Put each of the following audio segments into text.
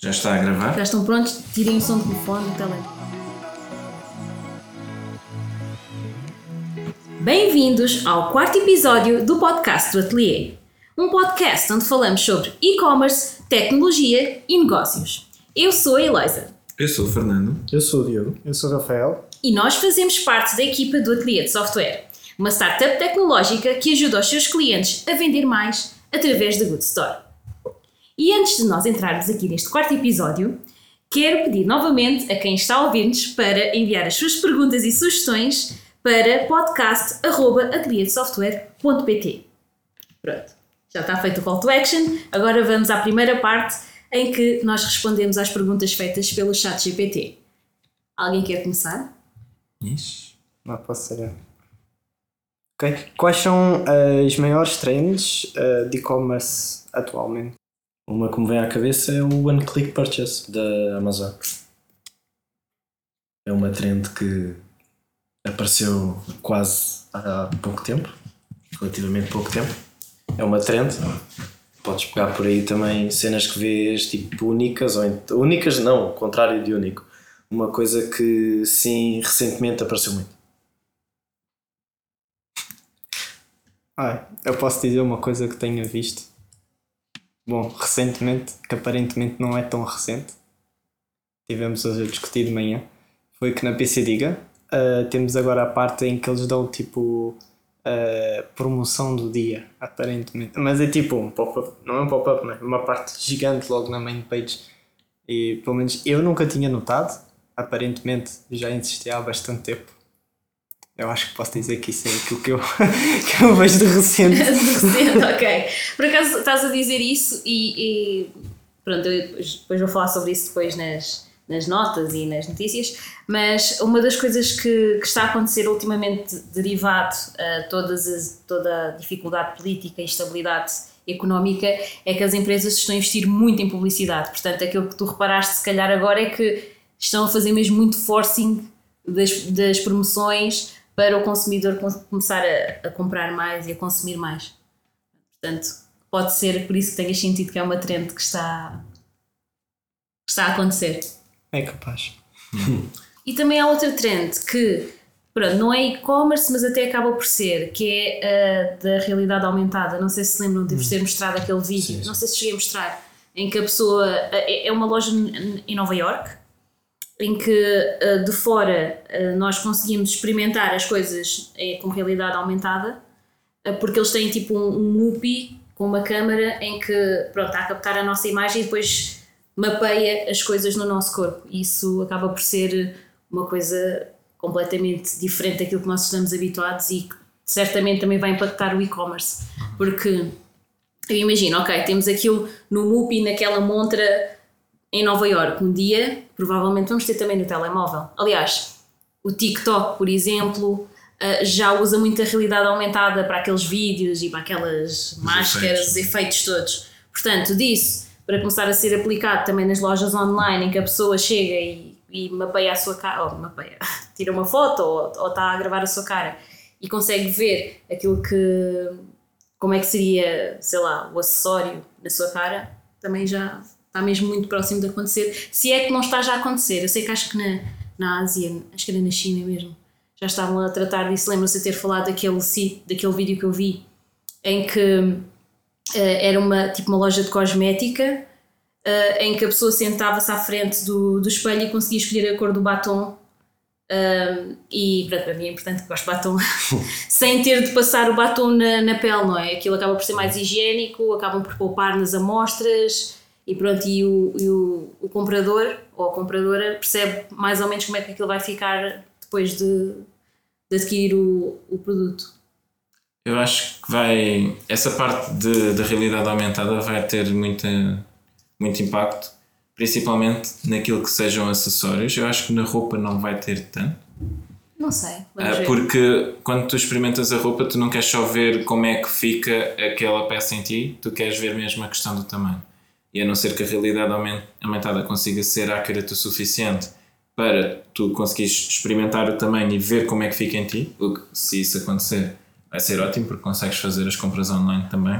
Já está a gravar? Já estão prontos? Tirem o som do telefone, do telefone. Bem-vindos ao quarto episódio do podcast do Atelier. Um podcast onde falamos sobre e-commerce, tecnologia e negócios. Eu sou a Eloisa. Eu sou o Fernando. Eu sou o Diogo. Eu sou o Rafael. E nós fazemos parte da equipa do Atelier de Software, uma startup tecnológica que ajuda os seus clientes a vender mais através da Good Store. E antes de nós entrarmos aqui neste quarto episódio, quero pedir novamente a quem está a ouvir-nos para enviar as suas perguntas e sugestões para podcast.atelierdesoftware.pt Pronto, já está feito o call to action. Agora vamos à primeira parte em que nós respondemos às perguntas feitas pelo chat GPT. Alguém quer começar? Isso. Não, posso ser eu. Ok. Quais são as maiores trends uh, de e-commerce atualmente? Uma que me vem à cabeça é o One Click Purchase da Amazon. É uma trend que apareceu quase há pouco tempo, relativamente pouco tempo. É uma trend. Podes pegar por aí também cenas que vês tipo únicas, ou únicas não, o contrário de único. Uma coisa que sim, recentemente apareceu muito. Ah, eu posso dizer uma coisa que tenha visto. Bom, recentemente, que aparentemente não é tão recente, tivemos hoje a discutir de manhã, foi que na PC Diga uh, temos agora a parte em que eles dão tipo a promoção do dia, aparentemente. Mas é tipo um pop-up, não é um pop-up, mas uma parte gigante logo na main page. E pelo menos eu nunca tinha notado, aparentemente já existia há bastante tempo. Eu acho que posso dizer que isso é aquilo que eu, que eu vejo de recente. Recente, ok. Por acaso estás a dizer isso e, e pronto, depois, vou falar sobre isso depois nas, nas notas e nas notícias, mas uma das coisas que, que está a acontecer ultimamente derivado a todas as, toda a dificuldade política e estabilidade económica é que as empresas estão a investir muito em publicidade. Portanto, aquilo que tu reparaste se calhar agora é que estão a fazer mesmo muito forcing das, das promoções para o consumidor começar a, a, comprar mais e a consumir mais. Portanto, pode ser por isso que tenhas sentido que é uma trend que está, que está a acontecer. É capaz. E também há outra trend que pronto, não é e-commerce, mas até acaba por ser, que é a da realidade aumentada. Não sei se lembram de vos ter mostrado aquele vídeo, Sim, sim. não sei se cheguei a mostrar, em que a pessoa é é uma loja em Nova York em que uh, de fora uh, nós conseguimos experimentar as coisas uh, com realidade aumentada, porque eles têm tipo um, um MUPI com uma câmera em que pronto, está a captar a nossa imagem e depois mapeia as coisas no nosso corpo. Isso acaba por ser uma coisa completamente diferente daquilo que nós estamos habituados e que certamente também vai impactar o e-commerce. Porque eu imagino, ok, temos aquilo no MUPI, naquela montra em Nova York um dia, provavelmente vamos ter também no telemóvel. Aliás, o TikTok, por exemplo, uh, já usa muito a realidade aumentada para aqueles vídeos e para aquelas os máscaras, efeitos. os efeitos todos. Portanto, disso para começar a ser aplicado também nas lojas online em que a pessoa chega e, e mapeia a sua cara, ou mapeia, tira uma foto ou, ou está a gravar a sua cara e consegue ver aquilo que como é que seria, sei lá, o acessório na sua cara, também já está mesmo muito próximo de acontecer, se é que não está já a acontecer. Eu sei que acho que na, na Ásia, acho que era na China mesmo, já estavam a tratar disso. Lembro-se de ter falado daquele, daquele vídeo que eu vi em que uh, era uma, tipo uma loja de cosmética uh, em que a pessoa sentava-se à frente do, do espelho e conseguia escolher a cor do batom. Uh, e pronto, para mim é importante que gosto de batom sem ter de passar o batom na, na pele, não é? Aquilo acaba por ser mais higiênico, acabam por poupar nas amostras e pronto, e o, e o, o, comprador ou a compradora percebe mais ou menos como é que aquilo vai ficar depois de, de adquirir o, o produto. Eu acho que vai. Essa parte de, da realidade aumentada vai ter muita, muito impacto, principalmente naquilo que sejam acessórios. Eu acho que na roupa não vai ter tanto. Não sei. Uh, porque quando tu experimentas a roupa, tu não queres só ver como é que fica aquela peça em ti, tu queres ver mesmo a questão do tamanho. E a não ser que a realidade aumentada consiga ser accurate o suficiente para tu conseguires experimentar o tamanho e ver como é que fica em ti, o que, se isso acontecer, vai ser ótimo porque consegues fazer as compras online também.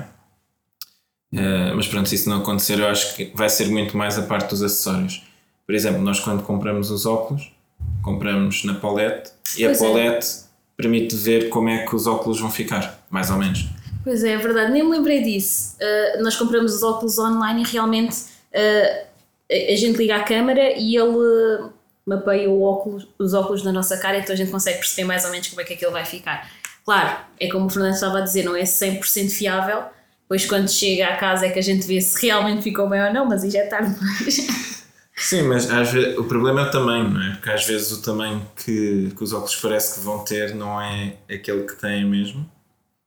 Uh, mas pronto, se isso não acontecer, eu acho que vai ser muito mais a parte dos acessórios. Por exemplo, nós quando compramos os óculos, compramos na Paulette e Pois a é. Paulette permite ver como é que os óculos vão ficar, mais ou menos. Pois é, é verdade, nem me lembrei disso. Uh, nós compramos os óculos online e realmente uh, a gente liga a câmera e ele mapeia óculos, os óculos na nossa cara, então a gente consegue perceber mais ou menos como é que aquilo vai ficar. Claro, é como o Fernando estava a dizer, não é 100% fiável, pois quando chega à casa é que a gente vê se realmente ficou bem ou não, mas aí já é tarde. Sim, mas às vezes, o problema é o tamanho, não é? Porque às vezes o tamanho que, que os óculos parece que vão ter não é aquele que têm mesmo.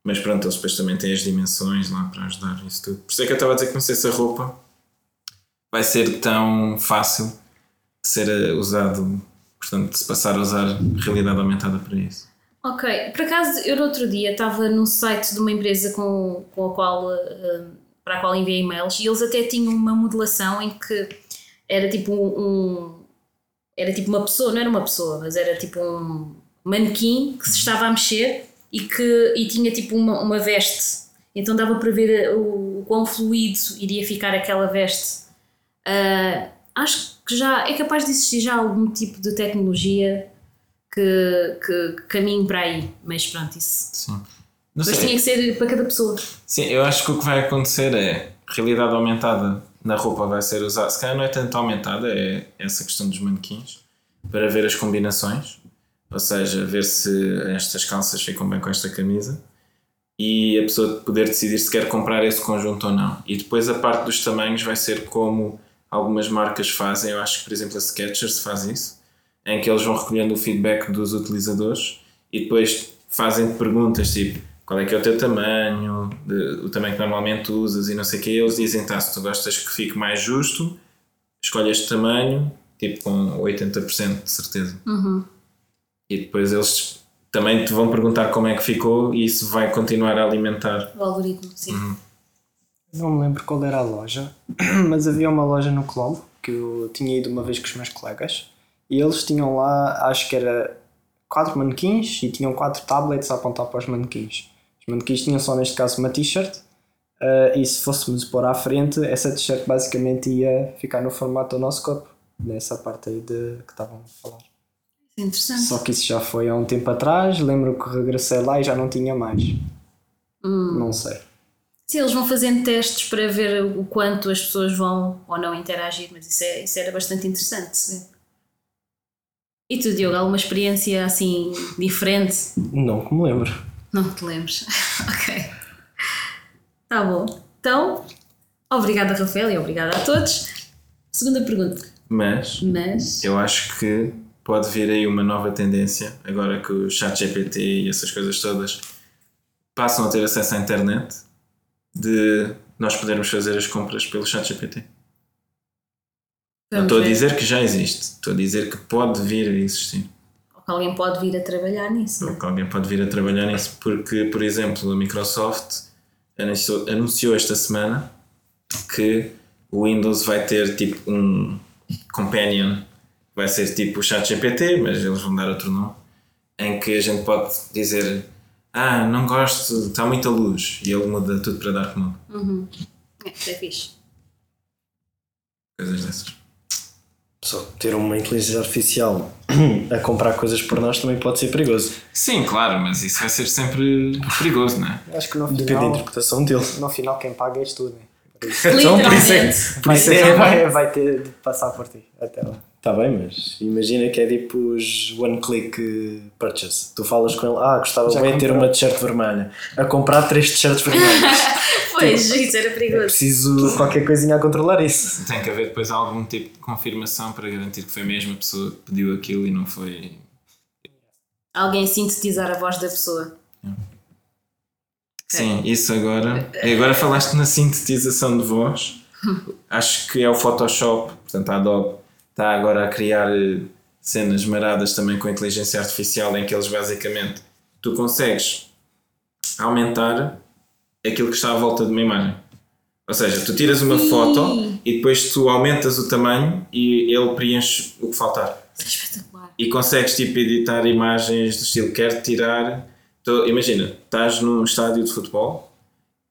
Mas pronto, eles depois também têm as dimensões lá para ajudar isso tudo. Por isso é que eu estava a dizer que não sei se a roupa vai ser tão fácil de ser eh, usado, portanto, de se passar a usar realidade aumentada para isso. Ok, por acaso eu no outro dia estava num site de uma empresa com, com a qual, uh, para a qual enviei e-mails e eles até tinham uma modelação em que era tipo um. Era tipo uma pessoa, não era uma pessoa, mas era tipo um manequim que se estava a mexer e que e tinha tipo uma, uma veste. Então dava para ver o, o quão fluido iria ficar aquela veste. Uh, acho que já é capaz de existir já algum tipo de tecnologia que, que, que caminhe para aí, mas pronto, isso. Sim. Não Mas sei. tinha que ser para cada pessoa. Sim, eu acho que o que vai acontecer é realidade aumentada na roupa vai ser usada. Se calhar não é tanto aumentada, é essa questão dos manequins para ver as combinações, ou seja, ver se estas calças ficam bem com esta camisa e a pessoa poder decidir se quer comprar esse conjunto ou não. E depois a parte dos tamanhos vai ser como algumas marcas fazem. Eu acho que, por exemplo, a Skechers faz isso, em que eles vão recolhendo o feedback dos utilizadores e depois fazem perguntas tipo qual é que é o teu tamanho, de- o tamanho que normalmente usas e não sei o que. Eles dizem, tá, se tu gostas que fique mais justo, escolhe este tamanho, tipo com 80% de certeza. E depois eles também te vão perguntar como é que ficou e isso vai continuar a alimentar. O algoritmo, sim. Não me lembro qual era a loja, mas havia uma loja no Colombo que eu tinha ido uma vez com os meus colegas e eles tinham lá, acho que era quatro manequins e tinham quatro tablets a apontar para os manequins. Os manequins tinham só neste caso uma t-shirt eh, e se fôssemos pôr à frente, essa t-shirt basicamente ia ficar no formato do nosso corpo, nessa parte aí de, que estavam a falar. Interessante. Só que isso já foi há um tempo atrás, lembro que regressei lá e já não tinha mais. Não sei. Sim, eles vão fazendo testes para ver o quanto as pessoas vão ou não interagir, mas isso, é, isso era bastante interessante ver. E tu, Diogo, alguma experiência assim diferente? Não que me lembro. Não te lembres? ok. Tá bom. Então, obrigada, Rafael, e obrigada a todos. Segunda pergunta. Mas Mas. eu acho que pode vir aí uma nova tendência, agora que o chat GPT e essas coisas todas passam a ter acesso à internet, de nós podermos fazer as compras pelo chat GPT. Não estou a dizer que já existe, estou a dizer que pode vir a existir. Alguém pode vir a trabalhar nisso. Ou que alguém pode vir a trabalhar nisso, porque, por exemplo, a Microsoft anunciou, anunciou esta semana que o Windows vai ter tipo um companion, vai ser tipo o ChatGPT, mas eles vão dar outro nome, em que a gente pode dizer: Ah, não gosto, está muita luz, e ele muda tudo para Dark Mode. É, é fixe. Coisas dessas. Só ter uma inteligência artificial a comprar coisas por nós também pode ser perigoso. Sim, claro, mas isso vai ser sempre perigoso, não é? Acho que no Depende da final, interpretação dele. no final quem paga és tu, né? Então, por isso é, por isso é vai, vai ter de passar por ti até lá. Está bem, mas imagina que é tipo os one click purchase. Tu falas com ele, ah, gostava Já bem de ter uma t-shirt vermelha. A comprar três t-shirts vermelhas. Pois, isso era É perigoso. preciso qualquer coisinha a controlar isso. Tem que haver depois algum tipo de confirmação para garantir que foi mesmo a pessoa que pediu aquilo e não foi Alguém sintetizar a voz da pessoa. Sim, isso agora. E agora falaste na sintetização de voz. Acho que é o Photoshop, portanto a Adobe está agora a criar eh, cenas maradas também com inteligência artificial em que eles basicamente tu consegues aumentar aquilo que está à volta de uma imagem. Ou seja, tu tiras uma Sim. foto e depois tu aumentas o tamanho e ele preenche o que faltar. É espetacular. e consegues tipo editar imagens do estilo quero tirar Tô- imagina, estás num estádio de futebol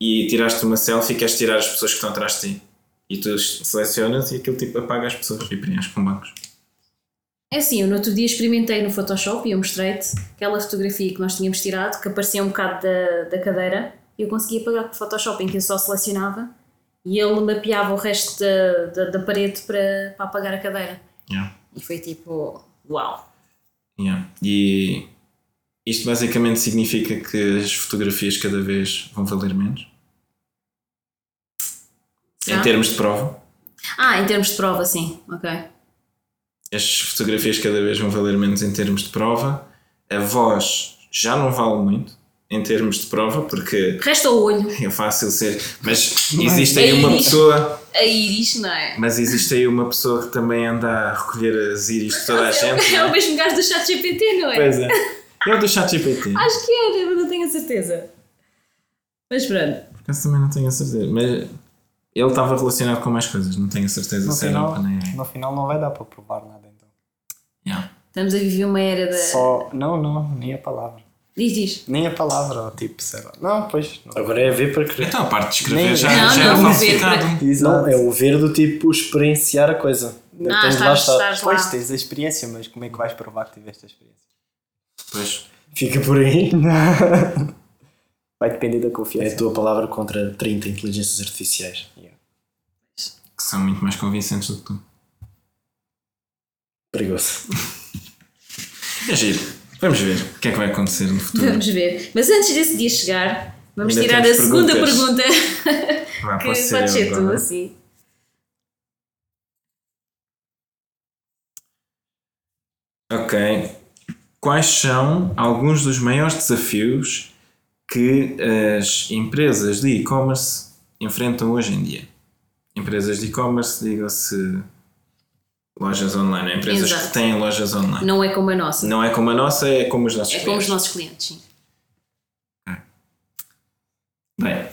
e tiraste uma selfie e queres tirar as pessoas que estão atrás de ti. E tu selecionas e aquilo tipo apaga as pessoas e preenches com bancos. É assim, eu no outro dia experimentei no Photoshop e eu mostrei-te aquela fotografia que nós tínhamos tirado, que aparecia um bocado da, da cadeira, e eu conseguia apagar com o Photoshop, em que eu só selecionava e ele mapeava o resto da, da, da parede para, para apagar a cadeira. Yeah. E foi tipo, uau. Yeah. E isto basicamente significa que as fotografias cada vez vão valer menos. Em termos de prova. Ah, em termos de prova, sim, ok. As fotografias cada vez vão valer menos em termos de prova. A voz já não vale muito em termos de prova, porque Resta o olho, é fácil ser. Mas existe aí É uma pessoa. a íris, não é? Mas existe aí uma pessoa que também anda a recolher as íris de toda a gente. é o é? mesmo gajo do chat GPT, não é? Pois é. É o do chat GPT. Acho que era, mas não tenho a certeza. Mas pronto. Por acaso também não tenho a certeza. Mas ele estava relacionado com mais coisas, não tenho a certeza No se era final, OpenAI. no final não vai dar para provar nada então. Yeah. Estamos a viver uma era da. Só. Não, não, nem a palavra. Diz, diz. Nem a palavra, ou tipo, sei lá. Não, pois. Não, Agora é ver para crer. Então a parte de escrever Nem- já, Não, já não, era ver falsificado. Não, é o ver do tipo experienciar a coisa. Ah, Tens lá estás, estar. estás lá. Pois tens a experiência, mas como é que vais provar que tiveste a experiência? Pois. Fica por aí. Vai depender da É confiança. a tua palavra contra 30 inteligências artificiais. Que são muito mais convincentes do que tu. Perigoso. É giro. Vamos ver o que é que vai acontecer no futuro. Vamos ver. Mas antes desse dia chegar, vamos Ainda tirar a temos segunda perguntas. pergunta. Que pode eu ser tu, assim. Ok. Quais são alguns dos maiores desafios que as empresas de e-commerce enfrentam hoje em dia? Empresas de e-commerce, diga-se lojas online, empresas Exato. que têm lojas online. Não é como a nossa. Não é como a nossa, é como os nossos é como os clientes. nossos clientes, sim. Bem,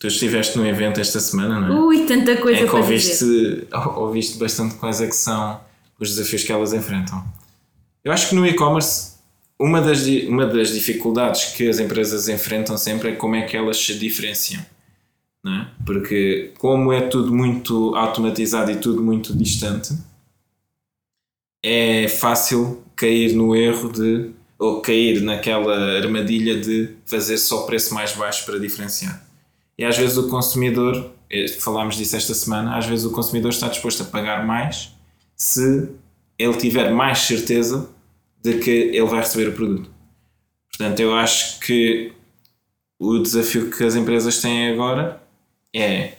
tu estiveste num evento esta semana, não é? Ui, tanta coisa em que ouviste, ouviste bastante coisa que são os desafios que elas enfrentam. Eu acho que no e-commerce uma das, uma das dificuldades que as empresas enfrentam sempre é como é que elas se diferenciam. É? Porque como é tudo muito automatizado e tudo muito distante, é fácil cair no erro de ou cair naquela armadilha de fazer só preço mais baixo para diferenciar. E às vezes o consumidor, eh, falámos disso esta semana, às vezes o consumidor está disposto a pagar mais se ele tiver mais certeza de que ele vai receber o produto. Portanto, eu acho que o desafio que as empresas têm agora é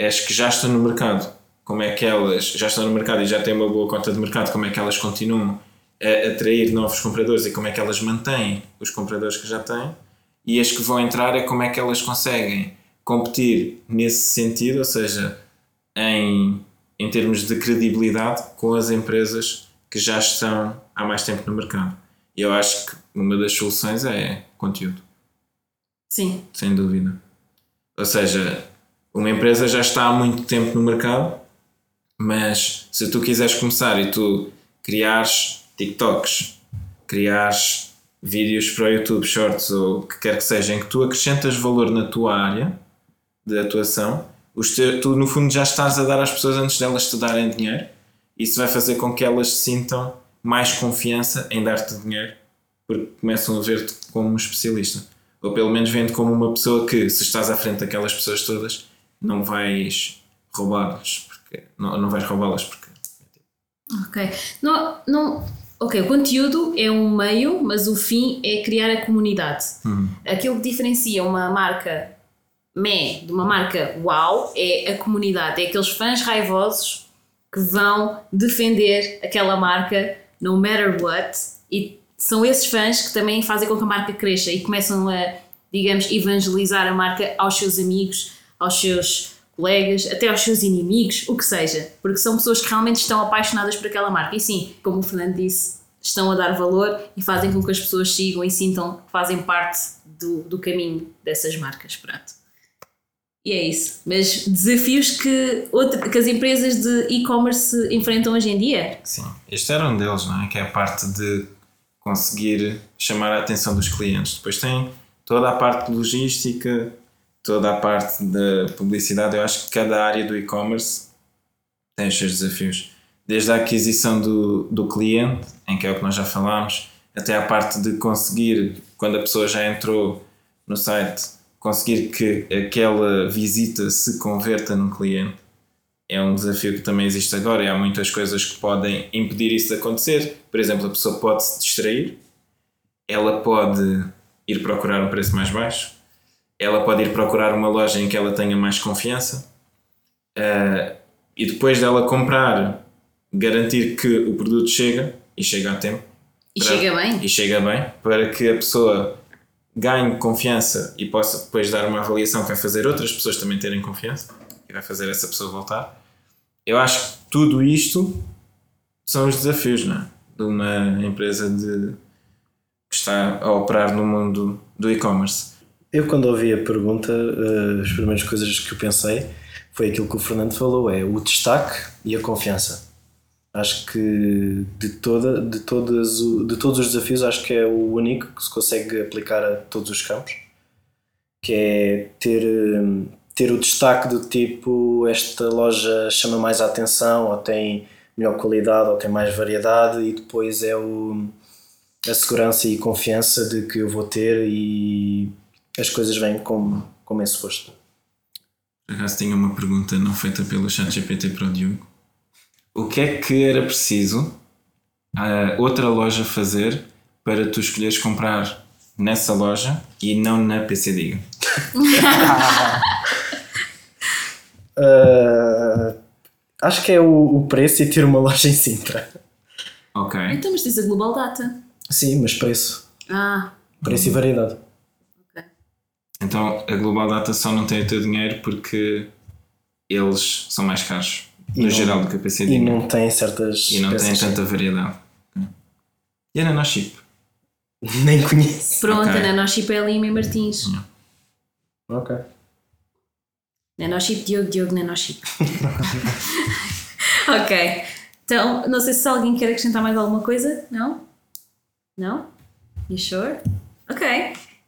as que já estão no mercado, como é que elas já estão no mercado e já têm uma boa conta de mercado, como é que elas continuam a atrair novos compradores e como é que elas mantêm os compradores que já têm, e as que vão entrar é como é que elas conseguem competir nesse sentido, ou seja, em, em termos de credibilidade com as empresas que já estão há mais tempo no mercado. E eu acho que uma das soluções é conteúdo, Sim, sem dúvida. Ou seja, uma empresa já está há muito tempo no mercado, mas se tu quiseres começar e tu criares TikToks, criares vídeos para o YouTube Shorts ou o que quer que seja, em que tu acrescentas valor na tua área de atuação, te- tu no fundo já estás a dar às pessoas antes delas te darem dinheiro. Isso vai fazer com que elas sintam mais confiança em dar-te dinheiro, porque começam a ver-te como um especialista. Ou pelo menos vendo como uma pessoa que, se estás à frente daquelas pessoas todas, não vais roubá-las, porque não, não vais roubá-las porque ok. Não, não, ok, o conteúdo é um meio, mas o fim é criar a comunidade. Aquilo que diferencia uma marca meh de uma marca wow é a comunidade, é aqueles fãs raivosos que vão defender aquela marca no matter what. E são esses fãs que também fazem com que a marca cresça e começam a, digamos, evangelizar a marca aos seus amigos, aos seus colegas, até aos seus inimigos, o que seja, porque são pessoas que realmente estão apaixonadas por aquela marca. E sim, como o Fernando disse, estão a dar valor e fazem com que as pessoas sigam e sintam que fazem parte do, do caminho dessas marcas, pronto. E é isso. Mas desafios que, outra, que as empresas de e-commerce enfrentam hoje em dia? Sim, este era um deles, não é? Que é a parte de conseguir chamar a atenção dos clientes. Depois tem toda a parte de logística, toda a parte da publicidade, eu acho que cada área do e-commerce tem os seus desafios. Desde a aquisição do, do cliente, em que é o que nós já falámos, até à parte de conseguir, quando a pessoa já entrou no site, conseguir que aquela visita se converta num cliente. É um desafio que também existe agora e há muitas coisas que podem impedir isso de acontecer. Por exemplo, a pessoa pode se distrair, ela pode ir procurar um preço mais baixo, ela pode ir procurar uma loja em que ela tenha mais confiança uh, e depois dela comprar, garantir que o produto chega e chega a tempo. E para- chega bem. E chega bem para que a pessoa ganhe confiança e possa depois dar uma avaliação que vai fazer outras pessoas também terem confiança e vai fazer essa pessoa voltar. Eu acho que tudo isto são os desafios não é? de uma empresa de, que está a operar no mundo do e-commerce. Eu, quando ouvi a pergunta, eh, as primeiras coisas que eu pensei foi aquilo que o Fernando falou: é o destaque e a confiança. Acho que de, toda, de, todas, de todos os desafios, acho que é o único que se consegue aplicar a todos os campos, que é ter, eh, ter o destaque do tipo: esta loja chama mais a atenção, ou tem melhor qualidade, ou tem mais variedade, e depois é o, a segurança e confiança de que eu vou ter e as coisas vêm como, como é suposto. Por acaso tinha uma pergunta não feita pelo ChatGPT para o Diogo. O que é que era preciso a outra loja fazer para tu escolheres comprar nessa loja e não na PC Diga? Ah, acho que é o, o preço e ter uma loja em Sintra. Ok. Então, mas diz a Global Data. Sim, mas preço. Ah, Preço e variedade. ok. Então a Global Data só não tem o teu dinheiro porque eles são mais caros, E no não- geral, do que a E não tem certas. E não tem tanta variedade. E a Nanochip? Nem conheço. Pronto, Ok. a Nanochip é a Lima e Martins. Ok. Nanochip, Diogo, Diogo, Nanochip. ok. Então, não sei se alguém quer acrescentar mais alguma coisa. Não? Não? You sure? Ok.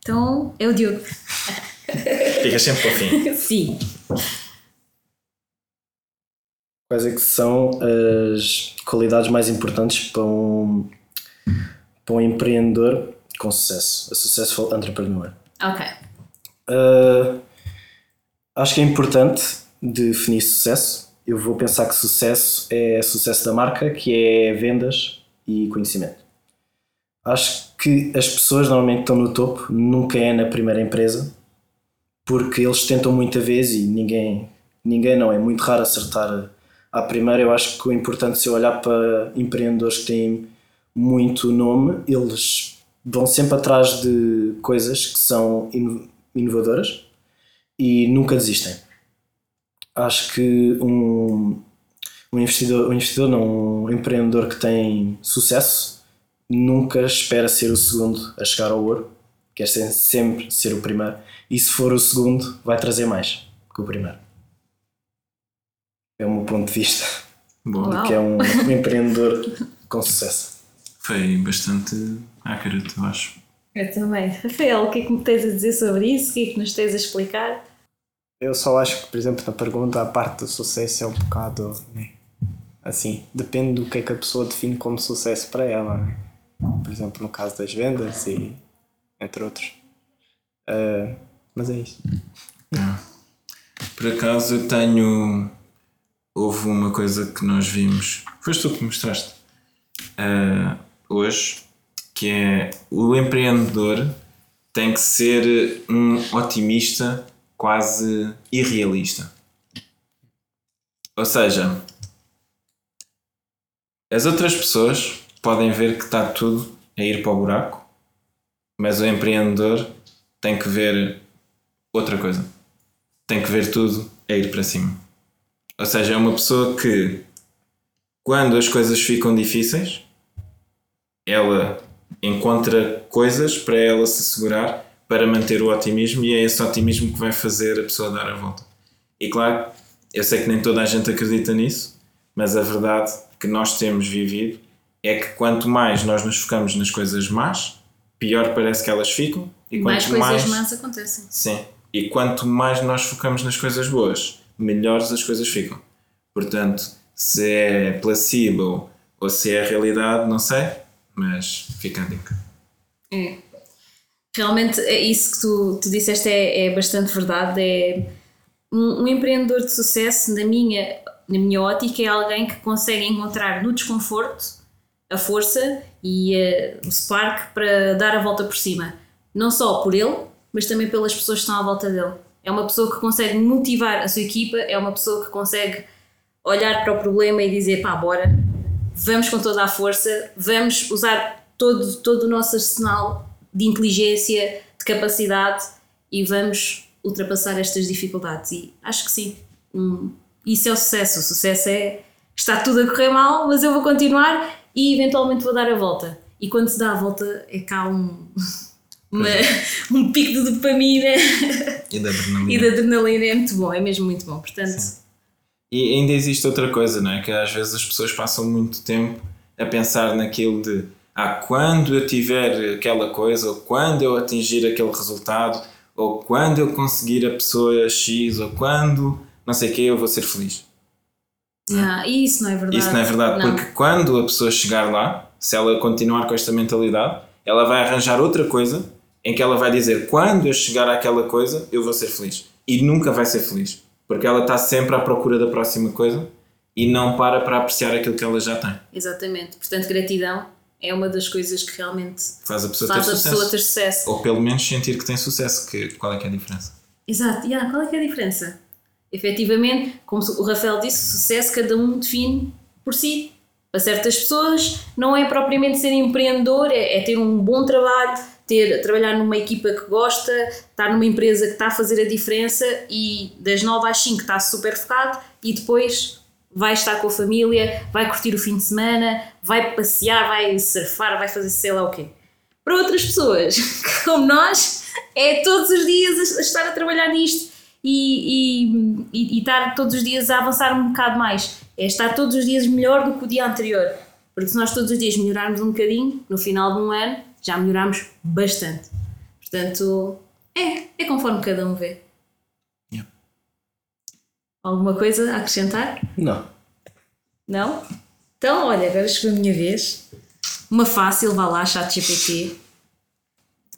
Então, é o Diogo. Fica sempre para o fim. Sim. Quais é que são as qualidades mais importantes para um, para um empreendedor com sucesso? A successful entrepreneur. Ok. Uh, acho que é importante definir sucesso. Eu vou pensar que sucesso é sucesso da marca, que é vendas e conhecimento. Acho que as pessoas normalmente estão no topo, nunca é na primeira empresa, porque eles tentam muita vez e ninguém, ninguém não, é muito raro acertar à primeira. Eu acho que o importante se eu olhar para empreendedores que têm muito nome, eles vão sempre atrás de coisas que são ino- inovadoras e nunca desistem. Acho que um, um investidor, um investidor não, um empreendedor que tem sucesso nunca espera ser o segundo a chegar ao ouro, quer sempre ser o primeiro e se for o segundo vai trazer mais que o primeiro. É o meu ponto de vista Boa. Uau. que é um, um empreendedor com sucesso. Foi bastante accurate, eu acho. Eu também. Rafael, o que é que me tens a dizer sobre isso? O que é que nos tens a explicar? Eu só acho que, por exemplo, na pergunta, a parte do sucesso é um bocado. né, Assim, depende do que é que a pessoa define como sucesso para ela. né? Por exemplo, no caso das vendas e entre outros. Ah, mas é isso. Por acaso eu tenho. Houve uma coisa que nós vimos. Foste tu que mostraste ah, hoje, que é o empreendedor tem que ser um otimista quase irrealista. Ou seja, as outras pessoas podem ver que está tudo a ir para o buraco, mas o empreendedor tem que ver outra coisa tem que ver tudo a ir para cima. Ou seja, é uma pessoa que, quando as coisas ficam difíceis, ela encontra coisas para ela se segurar para manter o otimismo e é esse otimismo que vai fazer a pessoa dar a volta. E claro, eu sei que nem toda a gente acredita nisso, mas a verdade que nós temos vivido é que quanto mais nós nos focamos nas coisas más, pior parece que elas ficam. E mais coisas mais más acontecem. Sim. E quanto mais nós focamos nas coisas boas, melhores as coisas ficam. Portanto, se é placebo ou se é realidade, não sei, mas fica a dica. É. Realmente, é isso que tu, tu disseste é, é bastante verdade. É um, um empreendedor de sucesso, na minha, na minha ótica, é alguém que consegue encontrar no desconforto a força e uh, o spark para dar a volta por cima. Não só por ele, mas também pelas pessoas que estão à volta dele. É uma pessoa que consegue motivar a sua equipa, é uma pessoa que consegue olhar para o problema e dizer: pá, bora, vamos com toda a força, vamos usar todo, todo o nosso arsenal de inteligência, de capacidade e vamos ultrapassar estas dificuldades. E acho que sim, hum, isso é o sucesso. O sucesso é está tudo a correr mal, mas eu vou continuar e eventualmente vou dar a volta. E quando se dá a volta, é cá um, uma, um pico de dopamina E da adrenalina. e de adrenalina. É muito bom, é mesmo muito bom. Portanto, E ainda existe outra coisa, não é? Que às vezes as pessoas passam muito tempo a pensar naquilo de ah, quando eu tiver aquela coisa, ou quando eu atingir aquele resultado, ou quando eu conseguir a pessoa X, ou quando não sei o que, eu vou ser feliz. yeah, e isso não é verdade. Isso não é verdade, Não. porque quando a pessoa chegar lá, se ela continuar com esta mentalidade, ela vai arranjar outra coisa em que ela vai dizer quando eu chegar àquela coisa, eu vou ser feliz. E nunca vai ser feliz, porque ela está sempre à procura da próxima coisa e não para para apreciar aquilo que ela já tem. Exatamente. Portanto, gratidão é uma das coisas que realmente Faz a pessoa faz ter a sucesso. pessoa ter sucesso. Ou pelo menos sentir que tem sucesso. Que, qual é que é a diferença? Exato, yeah, qual é que é a diferença? Efetivamente, como o Rafael disse, o sucesso cada um define por si. Para certas pessoas, não é propriamente ser empreendedor, é, é ter um bom trabalho, ter, trabalhar numa equipa que gosta, estar numa empresa que está a fazer a diferença e das 9 às 5 está super focado e depois vai estar com a família, vai curtir o fim de semana, vai passear, vai surfar, vai fazer sei lá o quê. Para outras pessoas, como nós, é todos os dias a estar a trabalhar nisto e, e, e, e estar todos os dias a avançar um bocado mais. É estar todos os dias melhor do que o dia anterior. Porque se nós todos os dias melhorarmos um bocadinho, no final de um ano, já melhoramos bastante. Portanto, é, é conforme cada um vê. Yeah. Alguma coisa a acrescentar? Não. Não? Então, olha, agora chegou a minha vez. Uma fácil, vá lá, chat GPT.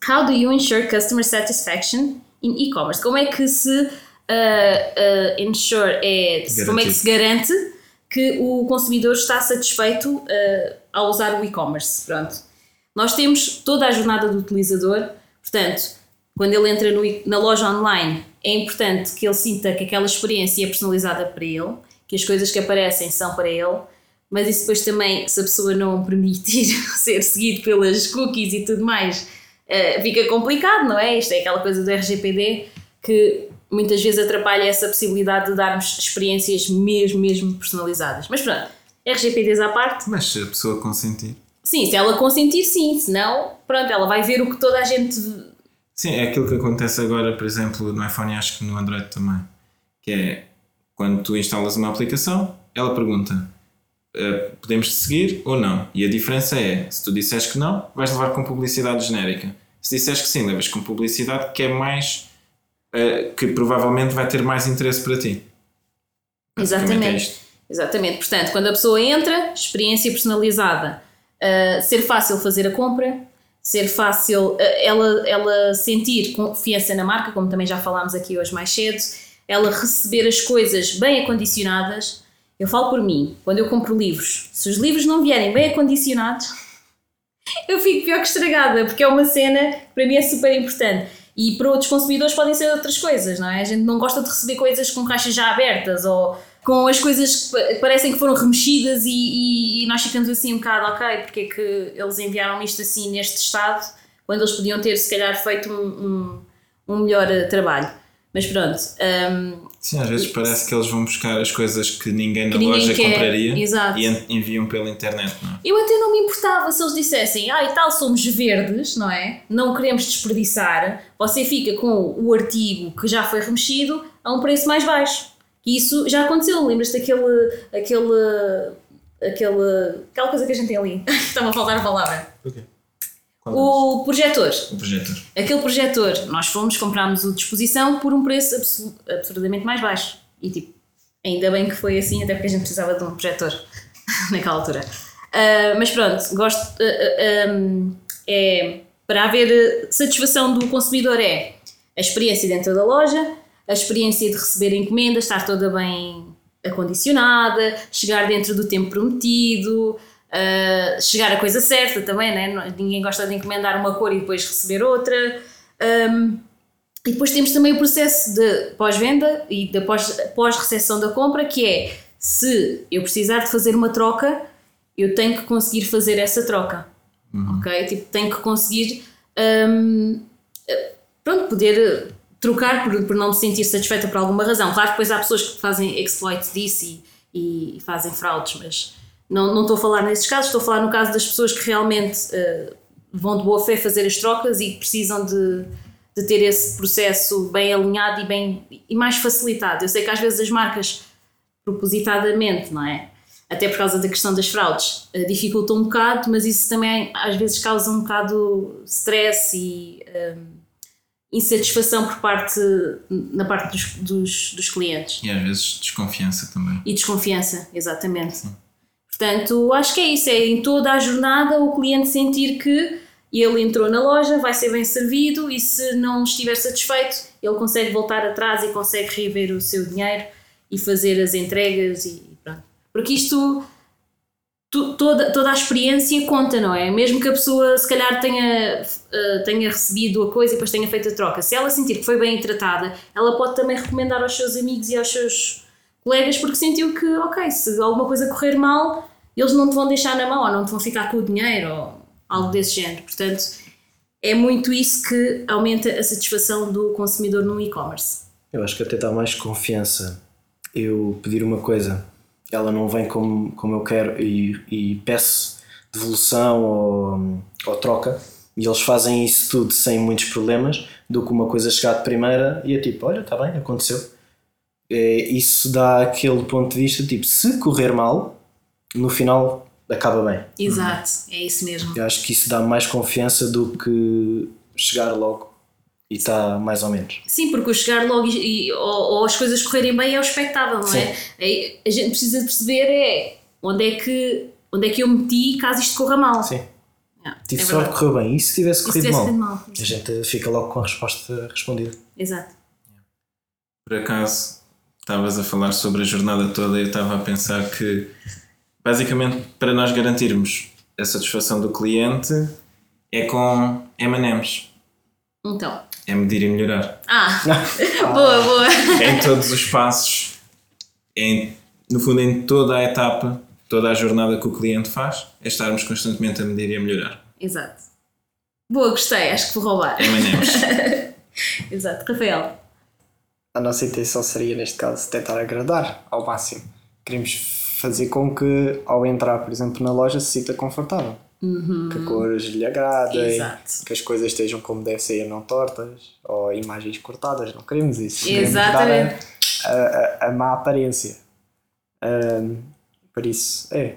How do you ensure customer satisfaction in e-commerce? Como é que se uh, uh, ensure, é, como é que se garante que o consumidor está satisfeito uh, ao usar o e-commerce? Pronto. Nós temos toda a jornada do utilizador, portanto, quando ele entra no na loja online, é importante que ele sinta que aquela experiência é personalizada para ele, que as coisas que aparecem são para ele, mas isso depois também, se a pessoa não permitir ser seguido pelas cookies e tudo mais, eh, fica complicado, não é? Isto é aquela coisa do RGPD que muitas vezes atrapalha essa possibilidade de darmos experiências mesmo, mesmo personalizadas. Mas pronto, RGPDs à parte, Mas se a pessoa consentir. Sim, se ela consentir, sim, senão, pronto, ela vai ver o que toda a gente Sim, é aquilo que acontece agora, por exemplo, no iPhone e acho que no Android também. Que é quando tu instalas uma aplicação, ela pergunta: "Eh, podemos te seguir ou não? E a diferença é: se tu disseres que não, vais levar com publicidade genérica. Se disseres que sim, levas com publicidade que é mais. eh, que provavelmente vai ter mais interesse para ti. É Exatamente. isto. Exatamente. Portanto, quando a pessoa entra, experiência personalizada, uh, ser fácil fazer a compra, ser fácil uh, ela, ela sentir confiança na marca, como também já falámos aqui hoje mais cedo, ela receber as coisas bem acondicionadas. Eu falo por mim, quando eu compro livros, se os livros não vierem bem acondicionados, eu fico pior que estragada, porque é uma cena que para mim é super importante. E para outros consumidores podem ser outras coisas, não é? A gente não gosta de receber coisas com caixas já abertas ou com as coisas que pa- parecem que foram remexidas e, e- e nós ficamos assim um bocado, ok, porque é que eles enviaram isto assim neste estado quando eles podiam ter se calhar feito um, um, um melhor eh, trabalho. Mas pronto, hum, Sim, às vezes parece que eles vão buscar as coisas que ninguém na Que ninguém loja quer. compraria Exato. e en- enviam pela internet, não é? Eu até não me importava se eles dissessem, ah, e tal, somos verdes, não é? Não queremos desperdiçar. Você fica com o artigo que já foi remexido a um preço mais baixo. E isso já aconteceu. Lembras-te daquele. aquele. aquele. aquela coisa que a gente tem ali? Estava a faltar a palavra. O projetor. O projetor. Aquele projetor, nós fomos, comprámos o disposição por um preço absu- absurdamente mais baixo. E tipo, ainda bem que foi assim, até porque a gente precisava de um projetor naquela altura. Ah, mas pronto, gosto. ah, ah, um, é, para haver satisfação do consumidor é a experiência dentro da loja, a experiência de receber encomendas, estar toda bem acondicionada, chegar dentro do tempo prometido, ah, chegar a coisa certa também, né? Ninguém gosta de encomendar uma cor e depois receber outra. Um, e depois temos também o processo de pós-venda e da pós- pós-recepção da compra, que é se eu precisar de fazer uma troca, eu tenho que conseguir fazer essa troca. Ok? Tipo, tenho que conseguir eh, pronto, poder trocar por, por não me sentir satisfeita por alguma razão. Claro que depois há pessoas que fazem exploit disso e, e fazem fraudes, mas não, não estou a falar nesses casos, estou a falar no caso das pessoas que realmente eh, vão de boa fé fazer as trocas e precisam de, de ter esse processo bem alinhado e, bem, e mais facilitado. Eu sei que às vezes as marcas, propositadamente, não é? Até por causa da questão das fraudes, eh, dificultam um bocado, mas isso também às vezes causa um bocado stress e hum, insatisfação por parte, na parte dos, dos, dos clientes. E às vezes desconfiança também. E desconfiança, exatamente. Portanto, acho que é isso, é em toda a jornada o cliente sentir que ele entrou na loja, vai ser bem servido e se não estiver satisfeito, ele consegue voltar atrás e consegue rever o seu dinheiro e fazer as entregas e pronto. Porque isto, toda, toda a experiência conta, não é? Mesmo que a pessoa se calhar tenha, eh, tenha recebido a coisa e depois tenha feito a troca, se ela sentir que foi bem tratada, ela pode também recomendar aos seus amigos e aos seus colegas porque sentiu que, ok, se alguma coisa correr mal, eles não te vão deixar na mão ou não te vão ficar com o dinheiro ou algo desse género. Portanto, é muito isso que aumenta a satisfação do consumidor no e-commerce. Eu acho que até dá mais confiança eu pedir uma coisa, ela não vem como, como eu quero e, e peço devolução ou, ou troca e eles fazem isso tudo sem muitos problemas do que uma coisa chegar de primeira e é tipo, olha, está bem, aconteceu. É, isso dá aquele ponto de vista, tipo, se correr mal, no final acaba bem. Exato, é isso mesmo. Eu acho que isso dá mais confiança do que chegar logo e está mais ou menos. Sim, porque o chegar logo e, e- ou, ou as coisas correrem bem é o expectável, não é? Aí A gente precisa de perceber é onde é que, onde é que eu meti caso isto corra mal. Sim. Yeah, Tive é sorte, correu bem. E se tivesse E se corrido tivesse mal? corrido mal? A gente fica logo com a resposta respondida. Exato. Por acaso, estavas a falar sobre a jornada toda e eu estava a pensar que, basicamente, para nós garantirmos a satisfação do cliente, é com M&M's. Então. É medir e melhorar. Ah, boa, boa. em todos os passos, em, no fundo, em toda a etapa, toda a jornada que o cliente faz, é estarmos constantemente a medir e a melhorar. Exato. Boa, gostei, acho que vou roubar. M&M's. Exato. Rafael. A nossa intenção seria, neste caso, tentar agradar ao máximo. Queremos fazer com que, ao entrar, por exemplo, na loja, se sinta confortável. Que a cores lhe agradem, Exato. que as coisas estejam como deve ser, não tortas, ou imagens cortadas. Não queremos isso. Queremos Exatamente. dar a, a, a má aparência. Ahm, por isso, é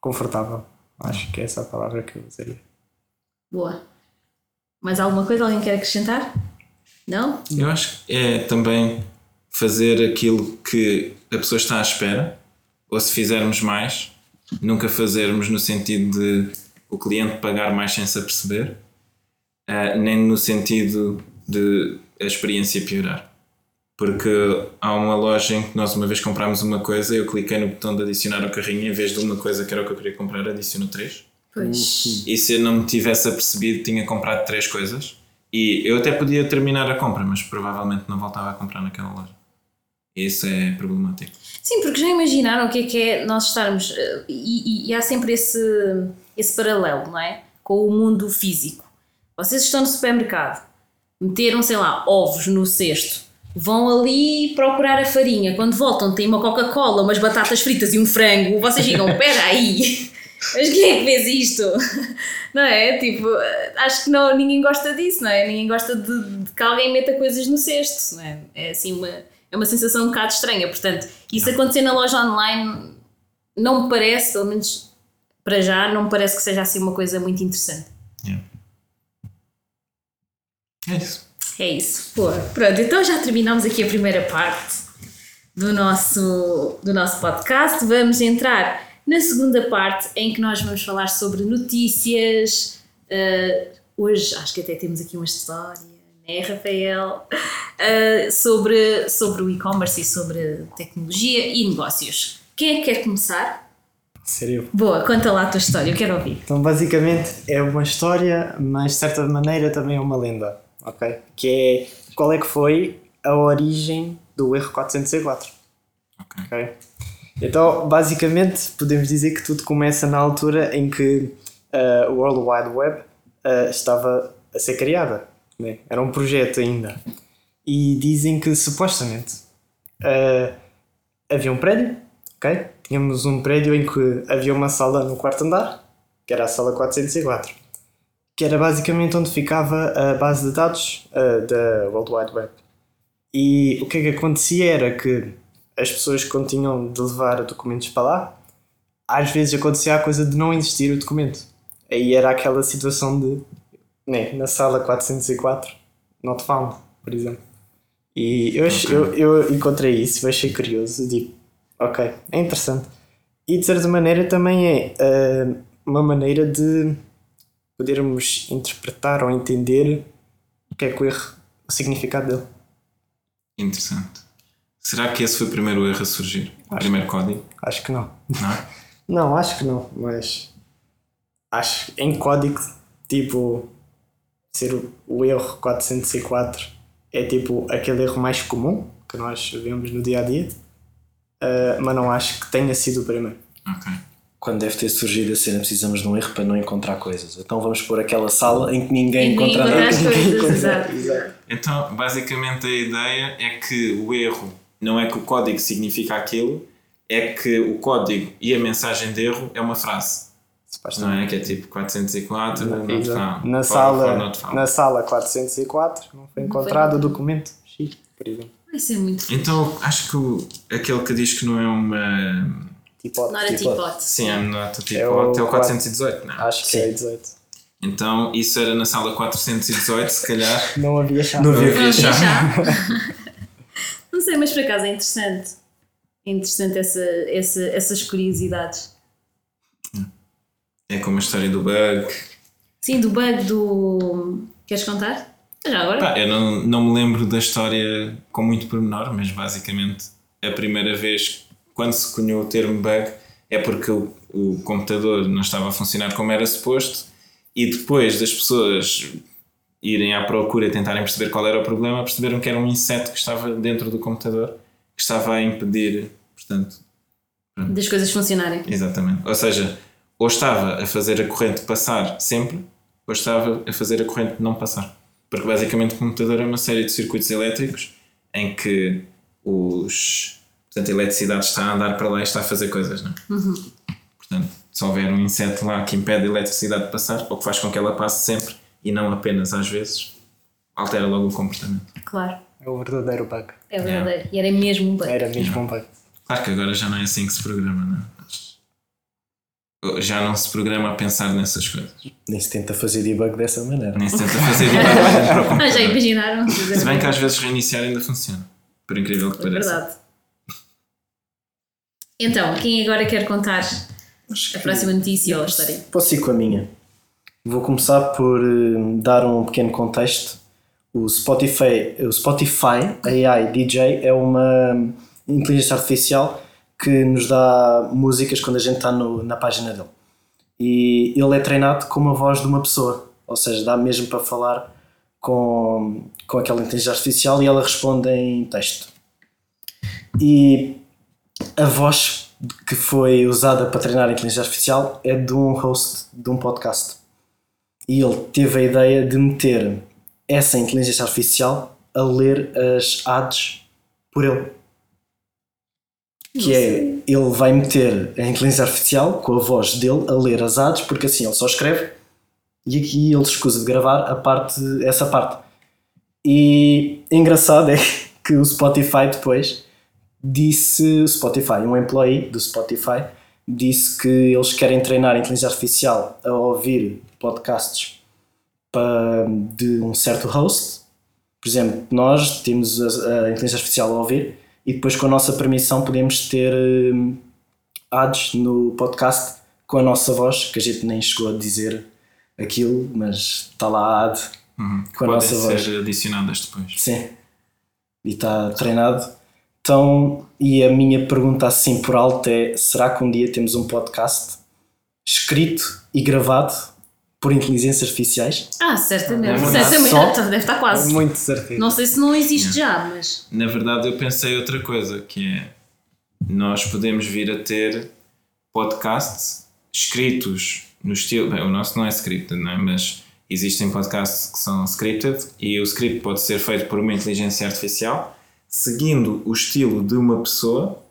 confortável. Acho que é essa a palavra que eu usaria. Boa. Mais alguma coisa? Alguém quer acrescentar? Não? Eu acho que é também fazer aquilo que a pessoa está à espera, ou se fizermos mais, nunca fazermos no sentido de o cliente pagar mais sem se aperceber, ah, nem no sentido de a experiência piorar. Porque há uma loja em que nós uma vez comprámos uma coisa, eu cliquei no botão de adicionar ao carrinho, em vez de uma coisa que era o que eu queria comprar, adiciono três. Pois. E se eu não me tivesse apercebido, tinha comprado três coisas. E eu até podia terminar a compra, mas provavelmente não voltava a comprar naquela loja. Isso é problemático. Sim, porque já imaginaram o que é que é nós estarmos. eh, E, e- e há sempre esse, esse paralelo, não é? Com o mundo físico. Vocês estão no supermercado, meteram, sei lá, ovos no cesto, vão ali procurar a farinha. Quando voltam, tem uma Coca-Cola, umas batatas fritas e um frango. Vocês digam: Espera aí, mas quem é que fez isto? Não é? Tipo, eh, acho que não, ninguém gosta disso, não é? Ninguém gosta de, de que alguém meta coisas no cesto, não é? É assim uma, é uma sensação um bocado estranha. Portanto, isso acontecer na loja online não me parece, pelo menos para já, não me parece que seja assim uma coisa muito interessante. Yeah. É isso. É isso. Boa. Pronto, então já terminamos aqui a primeira parte do nosso, do nosso podcast. Vamos entrar na segunda parte em que nós vamos falar sobre notícias. Uh, hoje acho que até temos aqui uma história, né, Rafael? Uh, sobre, sobre o e-commerce e sobre tecnologia e negócios. Quem é que quer começar? Sério? Boa, conta lá a tua história, eu quero ouvir. Então, basicamente, é uma história, mas de certa maneira também é uma lenda, ok? Que é qual é que foi a origem do erro 404. Ok. ok? Então, basicamente, podemos dizer que tudo começa na altura em que uh, o World Wide Web uh, estava a ser criada. Né? Era um projeto ainda. E dizem que supostamente uh, havia um prédio, ok? Tínhamos um prédio em que havia uma sala no quarto andar, que era a sala 404, que era basicamente onde ficava a base de dados uh, da World Wide Web. E o que é que acontecia era que as pessoas quando tinham de levar documentos para lá, às vezes acontecia a coisa de não existir o documento. Aí era aquela situação de, né, na sala 404, not found, por exemplo. E eu, ach- eu, eu encontrei isso, eu achei curioso, digo, ok, é interessante. E de certa maneira também é ah, uma maneira de podermos interpretar ou entender o que é que o erro, o significado dele. Interessante. Será que esse foi o primeiro erro a surgir? O primeiro código? Acho que não. Não é? Não, acho que não, mas acho que em código, tipo, ser o, o erro 404 é tipo aquele erro mais comum que nós vemos no dia a dia, ah, mas não acho que tenha sido o primeiro. Ok. Quando deve ter surgido a cena, precisamos de um erro para não encontrar coisas. Então vamos pôr aquela sala em que ninguém encontra nada. ninguém encontra- exato. Então, basicamente, a ideia é que o erro não é que o código significa aquilo, é que o código e a mensagem de erro é uma frase. Não é? Que é tipo 404, not Exato. found. Na, For- for sala, not found. na sala 404 não foi encontrado o documento X, por exemplo. Vai ser muito fixe. Então, acho que o, aquele que diz que não é uma. Tipo, Not a tipo, teapot. Sim, I'm not a tipo, É é o o 418, não. acho que Sim. é 18. Então, isso era na sala 418, se calhar. Não havia chave. Não havia Não Não havia chá. Não sei, mas por acaso é interessante. É interessante essa, essa, essas curiosidades. É como a história do bug. Sim, do bug do. Queres contar? Já agora? Pá, eu não, não me lembro da história com muito pormenor, mas basicamente a primeira vez quando se cunhou o termo bug é porque o, o computador não estava a funcionar como era suposto e depois das pessoas irem à procura e tentarem perceber qual era o problema, perceberam que era um inseto que estava dentro do computador que estava a impedir, portanto, Das coisas funcionarem. Exatamente. Ou seja, ou estava a fazer a corrente passar sempre, ou estava a fazer a corrente não passar. Porque basicamente o computador é uma série de circuitos elétricos em que os, portanto, a eletricidade está a andar para lá e está a fazer coisas, não é? Portanto, se houver um inseto lá que impede a eletricidade de passar, ou que faz com que ela passe sempre e não apenas às vezes, altera logo o comportamento. Claro. É o verdadeiro bug. É verdadeiro. E era mesmo um bug. Era mesmo um bug. Claro que agora já não é assim que se programa, não é? Já não se programa a pensar nessas coisas. Nem se tenta fazer debug dessa maneira. Nem se tenta fazer debug Ah, já imaginaram? Se bem que às vezes reiniciar ainda funciona. Por incrível que É pareça. verdade. Então, quem agora quer contar a próxima notícia ou a história? Posso ir com a minha. Vou começar por eh, dar um pequeno contexto. O Spotify, o Spotify AI DJ é uma inteligência artificial que nos dá músicas quando a gente está no- na página dele. E ele é treinado com a voz de uma pessoa, ou seja, dá mesmo para falar com, com aquela inteligência artificial e ela responde em texto. E a voz que foi usada para treinar a inteligência artificial é de um host de um podcast. E ele teve a ideia de meter essa inteligência artificial a ler as ads por ele. Que é, ele vai meter a inteligência artificial com a voz dele a ler as ads, porque assim ele só escreve e aqui ele escusa de gravar a parte, essa parte. E engraçado é que o Spotify depois disse Spotify, um employee do Spotify disse que eles querem treinar a inteligência artificial a ouvir podcasts para, de um certo host. Por exemplo, nós temos a, a inteligência artificial a ouvir e depois com a nossa permissão podemos ter hum, ads no podcast com a nossa voz, que a gente nem chegou a dizer aquilo, mas está lá a ad Uhum. com a Podem nossa voz. ser adicionadas depois. Sim. E está treinado. Então, e a minha pergunta assim por alto é: será que um dia temos um podcast escrito e gravado por inteligências artificiais? Ah, certamente. É certamente. Só- Deve estar quase. Muito certeza. Não sei se não existe já, mas. Na verdade, eu pensei outra coisa, que é nós podemos vir a ter podcasts escritos no estilo. Bem, o nosso não é scripted, não é? mas existem podcasts que são scripted e o script pode ser feito por uma inteligência artificial seguindo o estilo de uma pessoa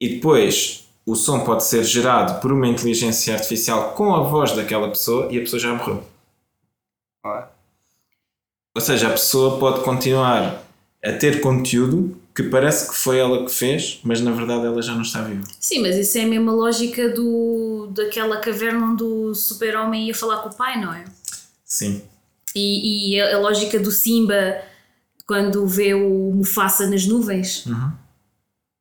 e depois o som pode ser gerado por uma inteligência artificial com a voz daquela pessoa e a pessoa já morreu. Ah, Ou seja, a pessoa pode continuar a ter conteúdo que parece que foi ela que fez, mas na verdade ela já não está viva. Sim, mas isso é a mesma lógica do, daquela caverna onde o super-homem ia falar com o pai, não é? Sim. E, e a, a lógica do Simba quando vê o Mufasa nas nuvens. Uhum.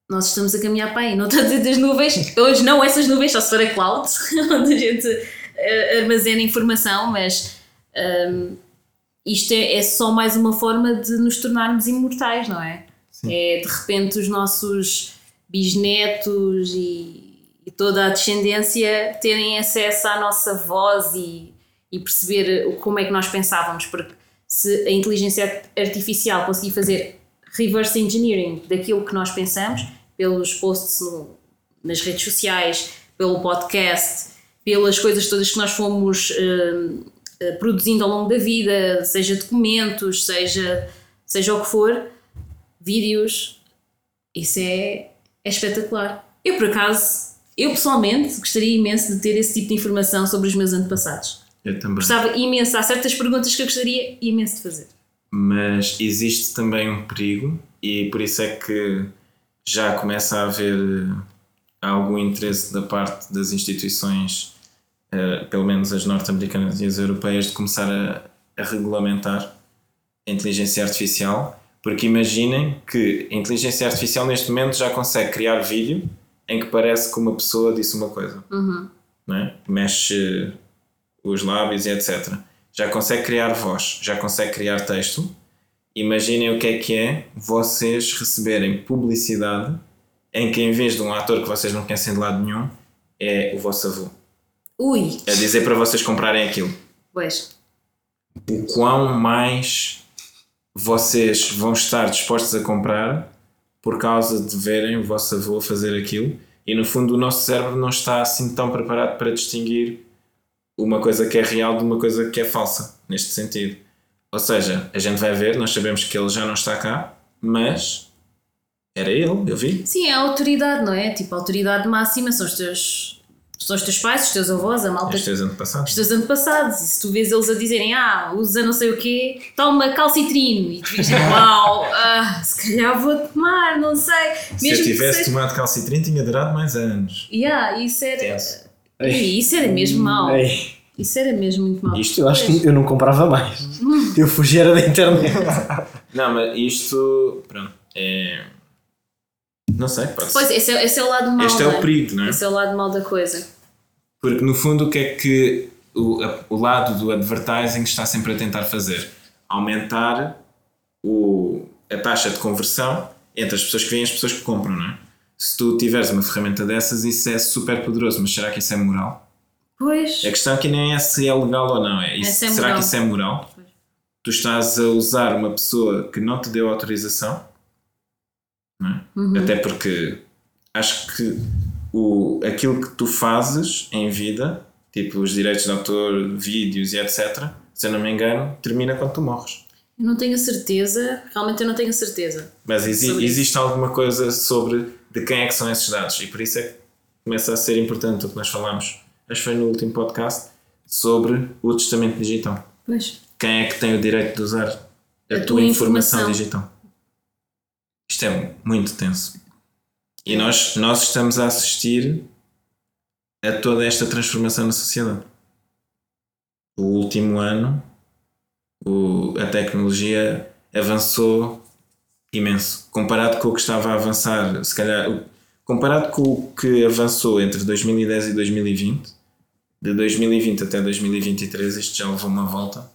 Nós estamos a caminhar para aí, não estou a dizer das nuvens, hoje não essas nuvens, só se for a cloud, onde a gente eh, armazena informação, mas hum, isto é, é só mais uma forma de nos tornarmos imortais, não é? Sim. É de repente os nossos bisnetos e, e toda a descendência terem acesso à nossa voz e, e perceber como é que nós pensávamos, porque se a inteligência artificial conseguir fazer reverse engineering daquilo que nós pensamos, pelos posts no- nas redes sociais, pelo podcast, pelas coisas todas que nós fomos eh, produzindo ao longo da vida, seja documentos, seja, seja o que for, vídeos, isso é, é espetacular. Eu, por acaso, eu pessoalmente gostaria imenso de ter esse tipo de informação sobre os meus antepassados. Eu também. Gostava imenso, há certas perguntas que eu gostaria imenso de fazer. Mas existe também um perigo e por isso é que já começa a haver eh, algum interesse da parte das instituições, eh, pelo menos as norte-americanas e as europeias, de começar a, a regulamentar a inteligência artificial, porque imaginem que a inteligência artificial neste momento já consegue criar vídeo em que parece que uma pessoa disse uma coisa, Uhum. não é? mexe os lábios e etc. Já consegue criar voz, já consegue criar texto. Imaginem o que é que é vocês receberem publicidade em que em vez de um ator que vocês não conhecem de lado nenhum, é o vosso avô. Ui, A dizer para vocês comprarem aquilo. pois. O quão mais vocês vão estar dispostos a comprar por causa de verem o vosso avô fazer aquilo e no fundo o nosso cérebro não está assim tão preparado para distinguir uma coisa que é real de uma coisa que é falsa, neste sentido. Ou seja, a gente vai ver, nós sabemos que ele já não está cá, mas era ele, eu vi. Sim, é a autoridade, não é? Tipo, a autoridade máxima são os teus, são os teus pais, os teus avós, a malta Os teus antepassados. os teus antepassados. E se tu vês eles a dizerem, ah, usa não sei o quê, toma calcitrino. E tu dizes, uau, ah, se calhar vou tomar, não sei. Se eu tivesse seja- tomado calcitrino, tinha durado mais anos. Yeah, isso era. Tenso. Ih, Isso era mesmo mau. Ei, Isso era mesmo muito mau. Isto eu acho que eu não comprava mais. Eu fugia era da internet. Não, mas isto, pronto, é. Não sei, pode Pois, esse é, esse é o lado mau. Este é o perigo, não é? Esse é o lado mau da coisa. Porque no fundo, o que é que o, a- o lado do advertising está sempre a tentar fazer? Aumentar o, a taxa de conversão entre as pessoas que veem e as pessoas que compram, não é? Se tu tiveres uma ferramenta dessas, isso é super poderoso, mas será que isso é moral? Pois. A questão aqui nem é se é legal ou não, é isso, é será moral. que isso é moral? Pois. Tu estás a usar uma pessoa que não te deu autorização, é? Uhum. até porque acho que o, aquilo que tu fazes em vida, tipo os direitos de autor, vídeos e etc., se eu não me engano, termina quando tu morres. Eu não tenho certeza, realmente eu não tenho certeza. Mas exi- existe alguma coisa sobre de quem é que são esses dados e por isso é que começa a ser importante o que nós falamos, acho que foi no último podcast, sobre o testamento digital. Pois. Quem é que tem o direito de usar a, A tua tua informação, informação. digital? Isto é muito tenso. E nós, nós estamos a assistir a toda esta transformação na sociedade. O último ano o, a tecnologia avançou imenso. Comparado com o que estava a avançar, se calhar, comparado com o que avançou entre 2010 e 2020, de 2020 até 2023, isto já levou uma volta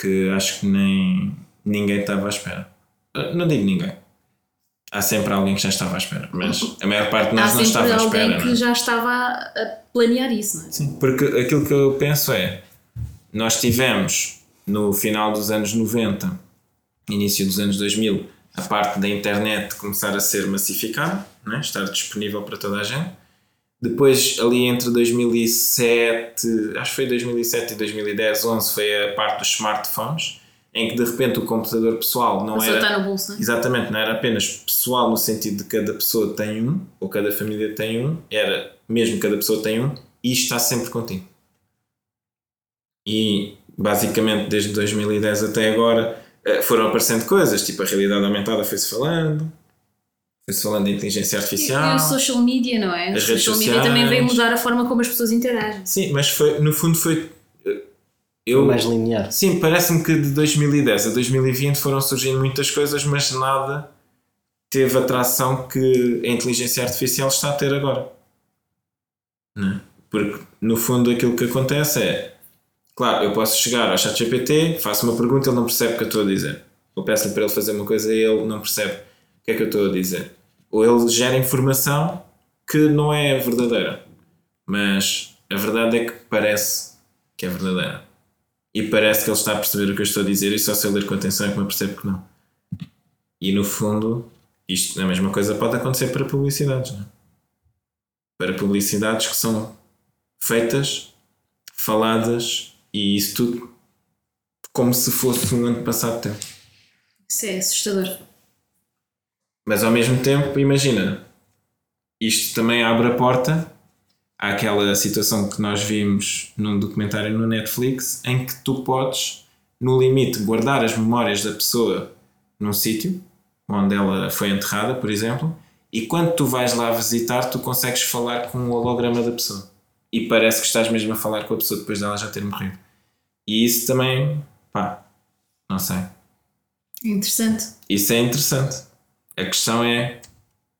que acho que nem ninguém estava à espera. Uh, Não digo ninguém. Há sempre alguém que já estava à espera, mas a maior parte de Há nós não estava à alguém espera. que não é? já estava a planear isso, não é? Sim, porque aquilo que eu penso é: nós tivemos no final dos anos 90, início dos anos 2000, a parte da internet começar a ser massificada, né? estar disponível para toda a gente. Depois, ali entre 2007, acho que foi 2007 e 2010, 11, foi a parte dos smartphones, em que de repente o computador pessoal não era. está no bolso, não é? Exatamente, não era apenas pessoal no sentido de cada pessoa tem um, ou cada família tem um, era mesmo cada pessoa tem um e está sempre contigo. E basicamente desde 2010 até agora foram aparecendo coisas, tipo a realidade aumentada foi-se falando, foi-se falando de inteligência E, artificial. e o social media, não é? As o redes social media também veio sociais. mudar a forma como as pessoas interagem. Sim, mas foi, no fundo foi. eh, Eu, mais linear. Sim, parece-me que de 2010 a 2020 foram surgindo muitas coisas, mas nada teve a tração que a inteligência artificial está a ter agora. Não é? Porque, no fundo, aquilo que acontece é: claro, eu posso chegar ao ChatGPT, faço uma pergunta, ele não percebe o que eu estou a dizer. Eu peço-lhe para ele fazer uma coisa e ele não percebe o que é que eu estou a dizer. Ou ele gera informação que não é verdadeira, mas a verdade é que parece que é verdadeira e parece que ele está a perceber o que eu estou a dizer e só se eu ler com atenção é que me percebe que não. E no fundo, isto a mesma coisa pode acontecer para publicidades, não é? Para publicidades que são feitas, faladas e isso tudo como se fosse um ano passado tempo. Isso é assustador. Mas ao mesmo tempo, imagina, isto também abre a porta àquela situação que nós vimos num documentário no Netflix em que tu podes, no limite, guardar as memórias da pessoa num sítio onde ela foi enterrada, por exemplo, e quando tu vais lá visitar, tu consegues falar com o holograma da pessoa. E parece que estás mesmo a falar com a pessoa depois dela já ter morrido. E isso também, pá, não sei. É interessante. Isso é interessante. A questão é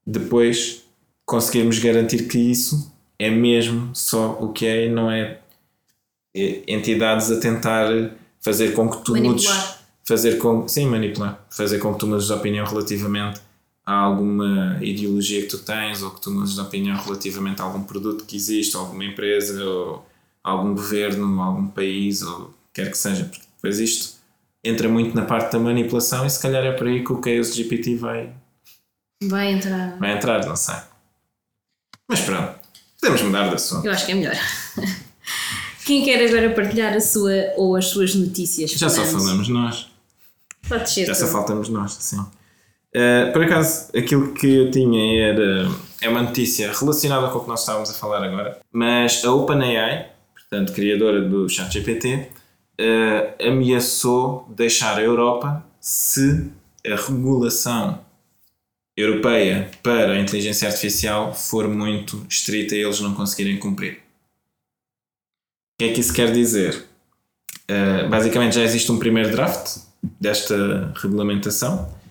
depois conseguirmos garantir que isso é mesmo só o que é e não é eh, entidades a tentar fazer com que tu mudes Manipular. fazer com sim manipular fazer com que tu mudes de opinião relativamente a alguma ideologia que tu tens ou que tu mudes de opinião relativamente a algum produto que existe ou alguma empresa ou algum governo algum país ou quer que seja porque depois isto entra muito na parte da manipulação e se calhar é por aí que o Chaos GPT vai, Vai entrar. vai entrar, não sei. Mas pronto, podemos mudar de assunto. Eu acho que é melhor. Quem quer agora partilhar a sua ou as suas notícias? Já só falamos nós, Pode ser. já só faltamos nós, sim. Uh, por acaso, aquilo que eu tinha era é uma notícia relacionada com o que nós estávamos a falar agora, mas a OpenAI, portanto, criadora do ChatGPT, uh, ameaçou deixar a Europa se a regulação europeia para a inteligência artificial for muito estrita e eles não conseguirem cumprir. O que é que isso quer dizer? Uh, basicamente já existe um primeiro draft desta regulamentação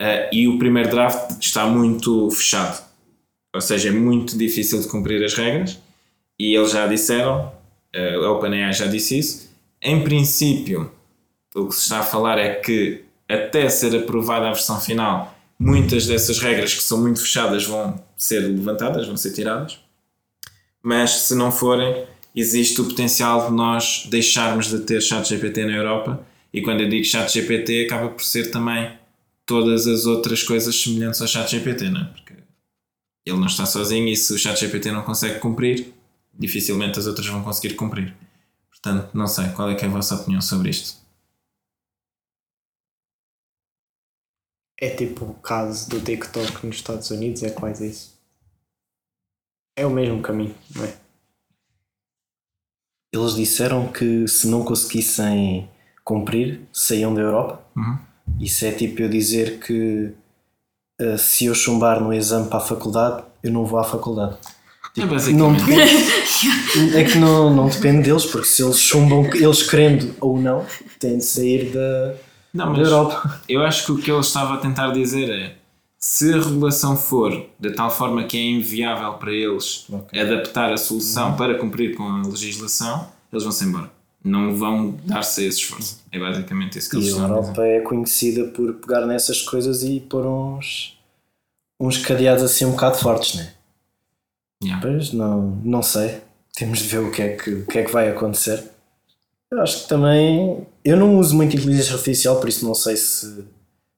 uh, e o primeiro draft está muito fechado, ou seja, é muito difícil de cumprir as regras e eles já disseram, uh, a OpenAI já disse isso. Em princípio, o que se está a falar é que até ser aprovada a versão final, muitas dessas regras que são muito fechadas vão ser levantadas, vão ser tiradas. Mas se não forem, existe o potencial de nós deixarmos de ter chat GPT na Europa. E quando eu digo chat GPT, acaba por ser também todas as outras coisas semelhantes ao chat GPT, não é? Porque ele não está sozinho e se o chat GPT não consegue cumprir, dificilmente as outras vão conseguir cumprir. Portanto, não sei, qual é, que é a vossa opinião sobre isto? É tipo o caso do TikTok nos Estados Unidos, é quase isso. É o mesmo caminho, não é? Eles disseram que se não conseguissem cumprir, saíam da Europa. Uhum. Isso é tipo eu dizer que eh, se eu chumbar no exame para a faculdade, eu não vou à faculdade. É Não basicamente. depende, é que não, não depende deles, porque se eles chumbam, eles querendo ou não, têm de sair da, Não, da Europa. eu acho que o que ele estava a tentar dizer é se a regulação for de tal forma que é inviável para eles Ok. adaptar a solução para cumprir com a legislação, eles vão-se embora. Não vão dar-se esse esforço. É basicamente isso que eles E a estão a dizer. Europa é conhecida por pegar nessas coisas e pôr uns, uns cadeados assim um bocado fortes, né? Yeah. Pois não, não sei. Temos de ver o que, é que, o que é que vai acontecer. Eu acho que também. Eu não uso muito inteligência artificial, por isso não sei se.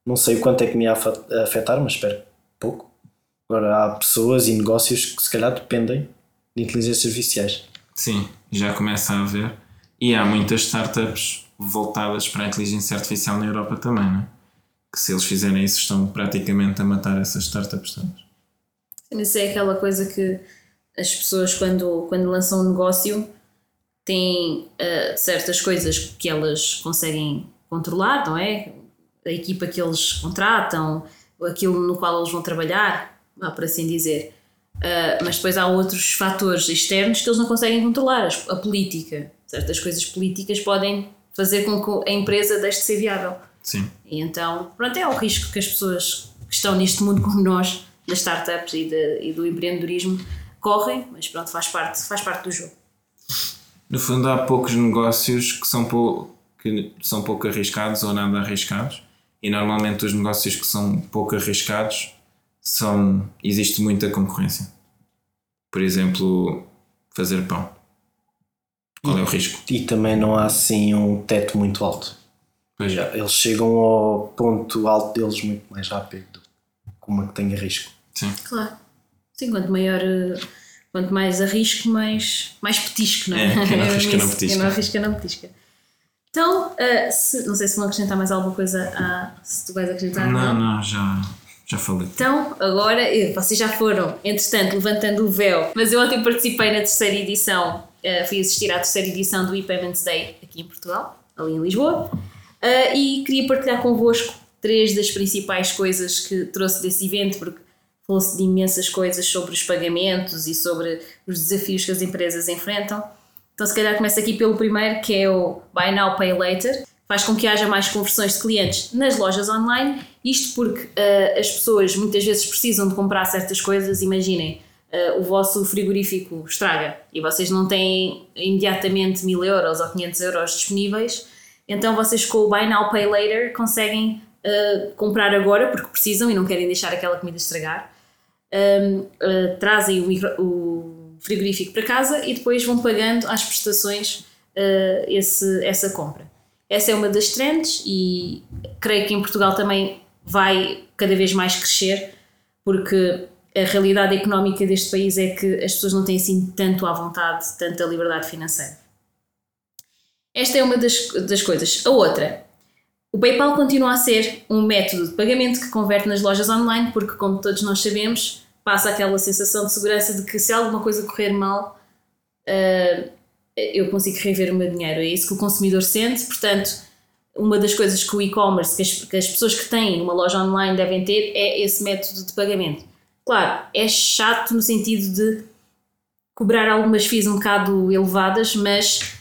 Não sei o quanto é que me ia afetar, mas espero pouco. Agora há pessoas e negócios que se calhar dependem de inteligências artificiais. Sim, já começa a haver. E há muitas startups voltadas para a inteligência artificial na Europa também, não é? Que se eles fizerem isso estão praticamente a matar essas startups todas. Isso é aquela coisa que as pessoas, quando, quando lançam um negócio, têm ah, certas coisas que elas conseguem controlar, não é? A equipa que eles contratam, aquilo no qual eles vão trabalhar, por assim dizer. Ah, mas depois há outros fatores externos que eles não conseguem controlar. A política. Certas coisas políticas podem fazer com que a empresa deixe de ser viável. Sim. E então, pronto, é o risco que as pessoas que estão neste mundo como nós, das startups e, de- e do empreendedorismo, correm, mas pronto, faz parte, faz parte do jogo. No fundo, há poucos negócios que são, pou- que são pouco arriscados ou nada arriscados, e normalmente os negócios que são pouco arriscados são, existe muita concorrência. Por exemplo, fazer pão. Qual é o risco? E também não há assim um teto muito alto. Pois Já, eles chegam ao ponto alto deles muito mais rápido que uma que tenha risco. Sim. Claro. Sim, quanto maior, quanto mais arrisco, mais, mais petisco, não é? É, quem não arrisca, não petisca. Quem não arrisca, não petisca. Então, eh, se- não sei se vão acrescentar mais alguma coisa, a, se tu vais acrescentar. Não, não, já, já falei. Então, agora, eh, vocês já foram, entretanto, levantando o véu, mas eu ontem participei na terceira edição, eh, fui assistir à terceira edição do e-Payments Day aqui em Portugal, ali em Lisboa, eh, e queria partilhar convosco três das principais coisas que trouxe desse evento, porque falou-se de imensas coisas sobre os pagamentos e sobre os desafios que as empresas enfrentam. Então, se calhar começa aqui pelo primeiro, que é o Buy Now, Pay Later. Faz com que haja mais conversões de clientes nas lojas online. Isto porque ah, as pessoas muitas vezes precisam de comprar certas coisas. Imaginem, ah, o vosso frigorífico estraga e vocês não têm imediatamente 1000 euros ou 500 euros disponíveis. Então, vocês com o Buy Now, Pay Later conseguem ah, comprar agora porque precisam e não querem deixar aquela comida estragar um, uh, trazem o, micro- o frigorífico para casa e depois vão pagando às prestações uh, esse, essa compra. Essa é uma das trends e creio que em Portugal também vai cada vez mais crescer, porque a realidade económica deste país é que as pessoas não têm assim tanto à vontade, tanta liberdade financeira. Esta é uma das, das coisas. A outra, o PayPal continua a ser um método de pagamento que converte nas lojas online, porque, como todos nós sabemos, passa aquela sensação de segurança de que se alguma coisa correr mal, ah, eu consigo rever o meu dinheiro. É isso que o consumidor sente. Portanto, uma das coisas que o e-commerce, que que as pessoas que têm uma loja online devem ter, é esse método de pagamento. Claro, é chato no sentido de cobrar algumas fees um bocado elevadas, mas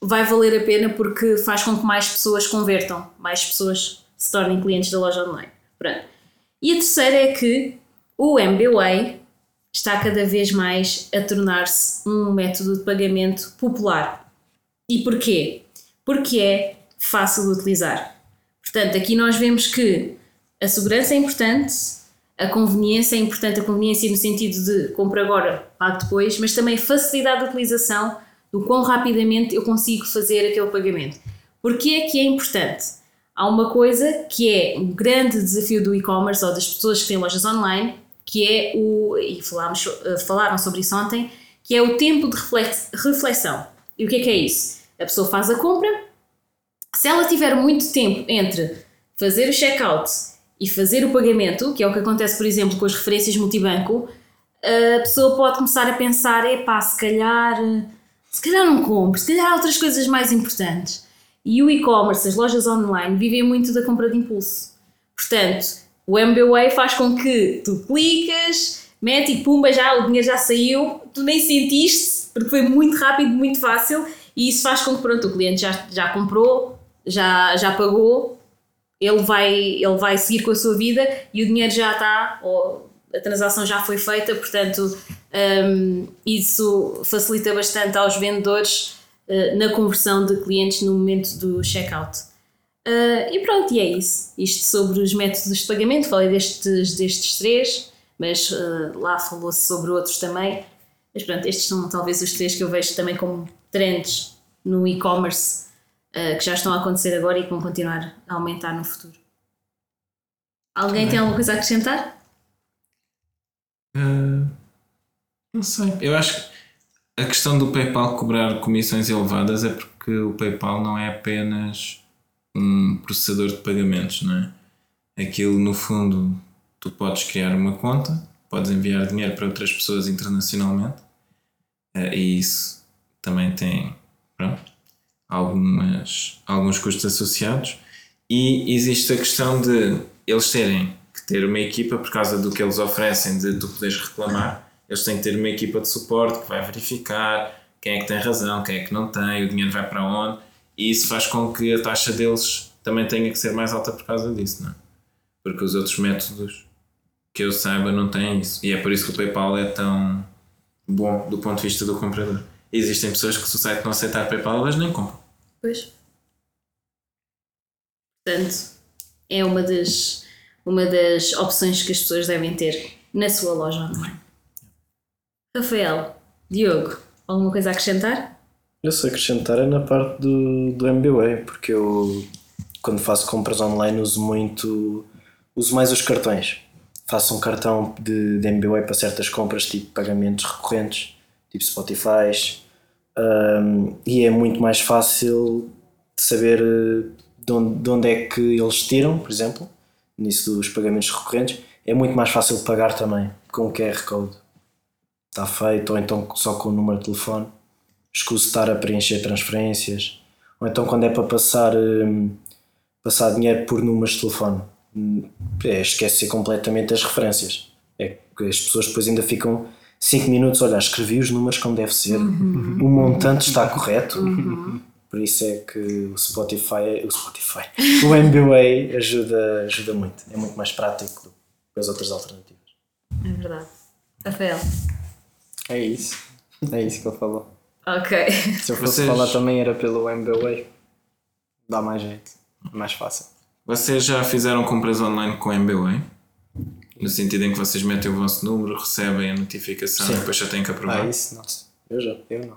vai valer a pena porque faz com que mais pessoas convertam, mais pessoas se tornem clientes da loja online. Pronto. E a terceira é que o MBWay está cada vez mais a tornar-se um método de pagamento popular. E porquê? Porque é fácil de utilizar. Portanto, aqui nós vemos que a segurança é importante, a conveniência é importante, a conveniência no sentido de compra agora, pago depois, mas também facilidade de utilização, do quão rapidamente eu consigo fazer aquele pagamento. Porquê é que é importante? Há uma coisa que é um grande desafio do e-commerce ou das pessoas que têm lojas online, que é o, e falámos, eh, falaram sobre isso ontem, que é o tempo de reflex- reflexão. E o que é que é isso? A pessoa faz a compra, se ela tiver muito tempo entre fazer o checkout e fazer o pagamento, que é o que acontece, por exemplo, com as referências multibanco, a pessoa pode começar a pensar: epá, se calhar, se calhar não compro, se calhar há outras coisas mais importantes. E o e-commerce, as lojas online, vivem muito da compra de impulso. Portanto, o MBWay faz com que tu clicas, mete e pumba, já, o dinheiro já saiu, tu nem sentiste, porque foi muito rápido, muito fácil, e isso faz com que pronto, o cliente já, já comprou, já, já pagou, ele vai, ele vai seguir com a sua vida e o dinheiro já está, ou a transação já foi feita, portanto, um, isso facilita bastante aos vendedores uh, na conversão de clientes no momento do checkout. Uh, e pronto, e é isso. Isto sobre os métodos de pagamento, falei destes, destes três, mas uh, lá falou-se sobre outros também. Mas pronto, estes são talvez os três que eu vejo também como trends no e-commerce uh, que já estão a acontecer agora e que vão continuar a aumentar no futuro. Alguém tem alguma coisa a acrescentar? Uh, não sei. Eu acho que a questão do PayPal cobrar comissões elevadas é porque o PayPal não é apenas um processador de pagamentos, não é? Aquilo, no fundo, tu podes criar uma conta, podes enviar dinheiro para outras pessoas internacionalmente uh, e isso também tem pronto, algumas, alguns custos associados e existe a questão de eles terem que ter uma equipa por causa do que eles oferecem de tu poderes reclamar eles têm que ter uma equipa de suporte que vai verificar quem é que tem razão, quem é que não tem, o dinheiro vai para onde e isso faz com que a taxa deles também tenha que ser mais alta por causa disso, não é? Porque os outros métodos que eu saiba não têm isso e é por isso que o PayPal é tão bom do ponto de vista do comprador. Existem pessoas que se o site não aceitar PayPal elas nem compram. Pois. Portanto, é uma das, uma das opções que as pessoas devem ter na sua loja online. Rafael, Diogo, alguma coisa a acrescentar? Eu sei acrescentar é na parte do, do MBWay, porque eu quando faço compras online uso muito, uso mais os cartões. Faço um cartão de, de MBWay para certas compras, tipo pagamentos recorrentes, tipo Spotify, um, e é muito mais fácil saber eh, de onde, de onde é que eles tiram, por exemplo, nisso dos pagamentos recorrentes, é muito mais fácil pagar também com o QR Code. Está feito, ou então só com o número de telefone. Escuso estar a preencher transferências, ou então quando é para passar, um, passar dinheiro por números de telefone. É, esquecer completamente as referências. É que as pessoas depois ainda ficam 5 minutos, olha, escrevi os números como deve ser, uhum. o montante está correto. Uhum. Por isso é que o Spotify, o Spotify, o MBA ajuda, ajuda muito. É muito mais prático do que as outras alternativas. É verdade. Rafael. É isso. É isso que ele falou. Ok. Se eu fosse Vocês... falar também era pelo MBA. Dá mais jeito. Mais fácil. Vocês já fizeram compras online com o MBA? No sentido em que vocês metem o vosso número, recebem a notificação Sim. e depois já têm que aprovar. Ah, isso não. Eu já, eu não.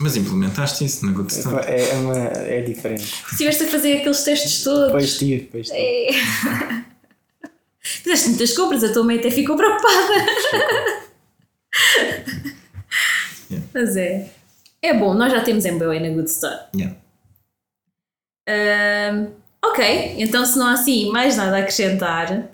Mas implementaste isso na Goodstone? É, é, uma, é diferente. Estiveste a fazer aqueles testes todos. Pois tive, pois tive. É. Fizeste muitas compras, a tua mãe até ficou preocupada. yeah. Mas é. É bom, nós já temos MBA na Good Store. Yeah. Um, ok, então se não há assim mais nada a acrescentar,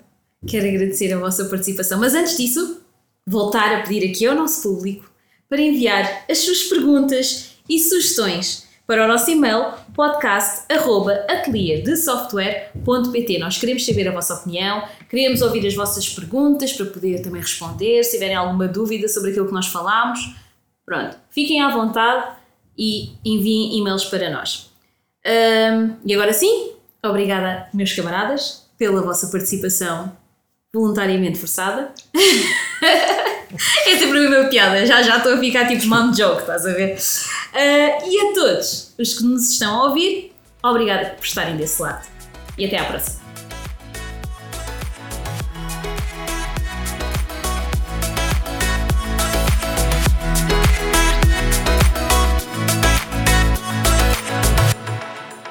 Quero agradecer a vossa participação, mas antes disso, voltar a pedir aqui ao nosso público para enviar as suas perguntas e sugestões para o nosso e-mail podcast.atelierdesoftware.pt. Nós queremos saber a vossa opinião, queremos ouvir as vossas perguntas para poder também responder, se tiverem alguma dúvida sobre aquilo que nós falámos. Pronto, fiquem à vontade e enviem e-mails para nós. Um, e agora sim, obrigada, meus camaradas, pela vossa participação voluntariamente forçada. é sempre a mesma piada, já já estou a ficar tipo mom joke, estás a ver? Uh, e a todos os que nos estão a ouvir, obrigada por estarem desse lado. E até à próxima.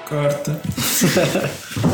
Corta.